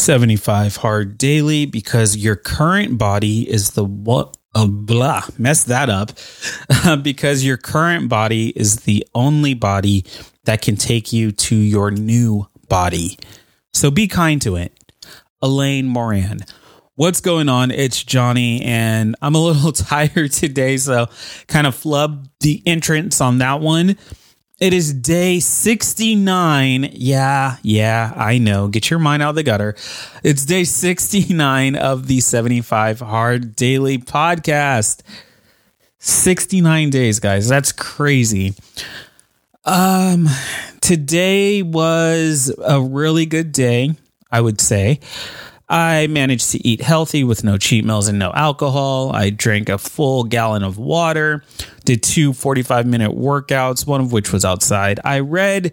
75 hard daily because your current body is the what oh, uh, blah mess that up because your current body is the only body that can take you to your new body. So be kind to it. Elaine moran. What's going on? It's johnny and i'm a little tired today so kind of flub the entrance on that one it is day 69. Yeah, yeah, I know. Get your mind out of the gutter. It's day 69 of the 75 Hard Daily Podcast. 69 days, guys. That's crazy. Um today was a really good day, I would say. I managed to eat healthy with no cheat meals and no alcohol. I drank a full gallon of water, did two 45 minute workouts, one of which was outside. I read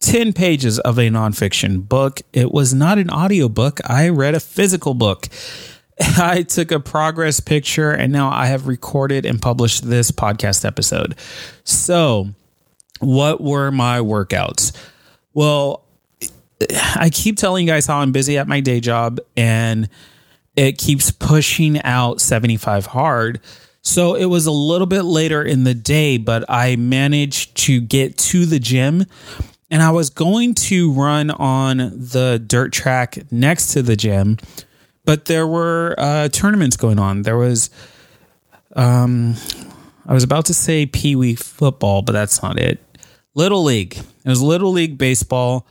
10 pages of a nonfiction book. It was not an audiobook, I read a physical book. I took a progress picture and now I have recorded and published this podcast episode. So, what were my workouts? Well, I keep telling you guys how I'm busy at my day job and it keeps pushing out 75 hard. So it was a little bit later in the day, but I managed to get to the gym and I was going to run on the dirt track next to the gym, but there were uh, tournaments going on. There was, um, I was about to say Pee Wee football, but that's not it. Little League. It was Little League baseball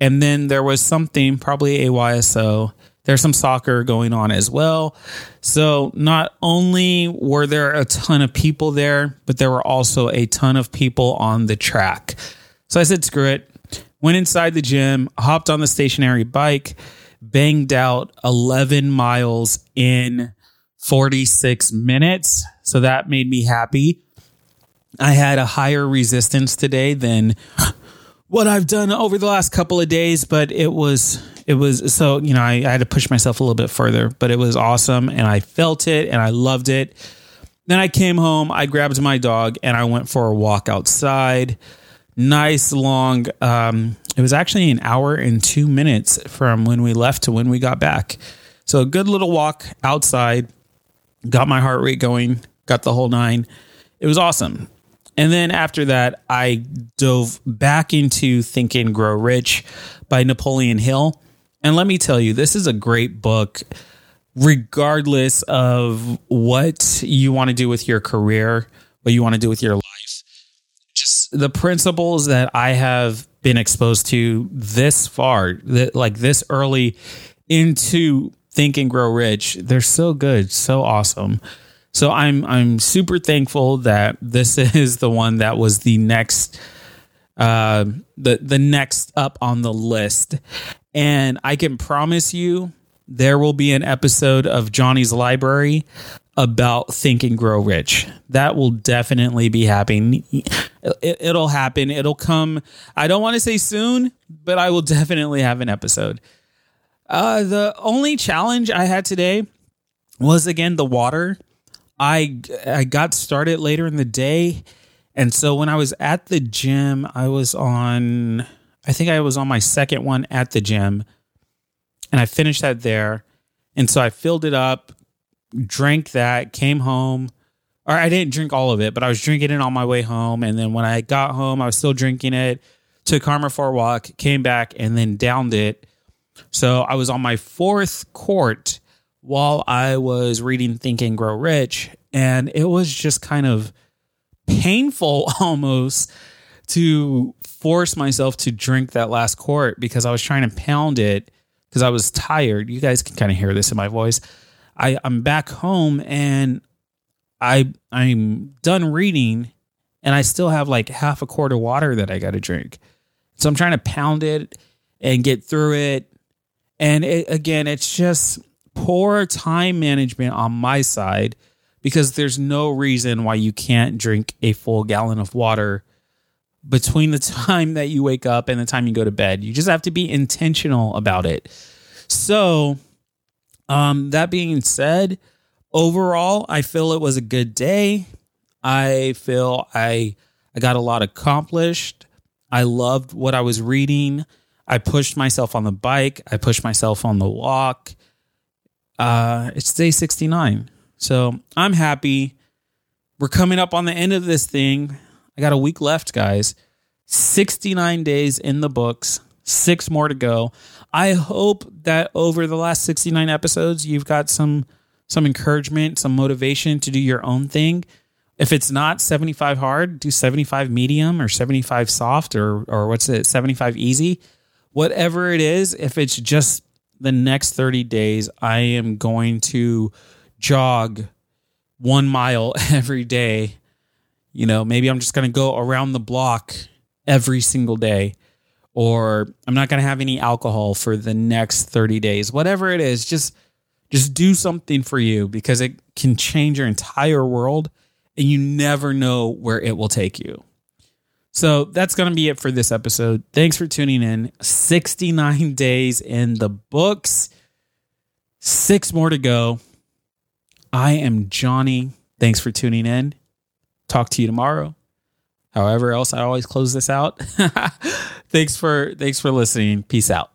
and then there was something, probably a YSO. There's some soccer going on as well. So not only were there a ton of people there, but there were also a ton of people on the track. So I said, screw it. Went inside the gym, hopped on the stationary bike, banged out 11 miles in 46 minutes. So that made me happy. I had a higher resistance today than what I've done over the last couple of days, but it was it was so you know I, I, had to push myself a little bit further, but it was awesome and I felt it and I loved it. Then I came home, I grabbed my dog and I went for a walk outside. Nice long. Um, it was actually an hour and two minutes from when we left to when we got back. So a good little walk outside. Got my heart rate going. Got the whole nine. It was awesome. And then after that, I dove back into Think and Grow Rich by Napoleon Hill. And let me tell you, this is a great book, regardless of what you want to do with your career, what you want to do with your life. Just the principles that I have been exposed to this far, that like this early into Think and Grow Rich, they're so good, so awesome. So I'm I'm super thankful that this is the one that was the next uh the the next up on the list. And I can promise you there will be an episode of Johnny's Library about Think and Grow Rich. That will definitely be happening. It, will happen. It'll come. I don't want to say soon, but I will definitely have an episode. Uh, the only challenge I had today was again the water. I I got started later in the day, and so when I was at the gym, I was on. I think I was on my second one at the gym, and I finished that there, and so I filled it up, drank that, came home. Or I didn't drink all of it, but I was drinking it on my way home, and then when I got home, I was still drinking it. Took Karma for a walk, came back, and then downed it. So I was on my fourth quart while I was reading Think and Grow Rich. And it was just kind of painful almost to force myself to drink that last quart because I was trying to pound it because I was tired. You guys can kind of hear this in my voice. I, I'm back home and I I'm done reading and I still have like half a quart of water that I got to drink. So I'm trying to pound it and get through it. And it, again, it's just poor time management on my side because there's no reason why you can't drink a full gallon of water between the time that you wake up and the time you go to bed. You just have to be intentional about it. So, um, that being said, overall, I feel it was a good day. I feel I I got a lot accomplished. I loved what I was reading. I pushed myself on the bike. I pushed myself on the walk. Uh, it's day 69. So I'm happy. We're coming up on the end of this thing. I got a week left, guys. 69 days in the books, six more to go. I hope that over the last 69 episodes, you've got some some encouragement, some motivation to do your own thing. If it's not 75 hard, do 75 medium or 75 soft or or what's it, 75 easy. Whatever it is, if it's just the next 30 days, I am going to jog one mile every day. You know, maybe I'm just going to go around the block every single day, or I'm not going to have any alcohol for the next 30 days. Whatever it is, just just do something for you because it can change your entire world and you never know where it will take you. So that's going to be it for this episode. Thanks for tuning in. 69 days in the books, six more to go. I am Johnny. Thanks for tuning in. Talk to you tomorrow. However else I always close this out. thanks for thanks for listening. Peace out.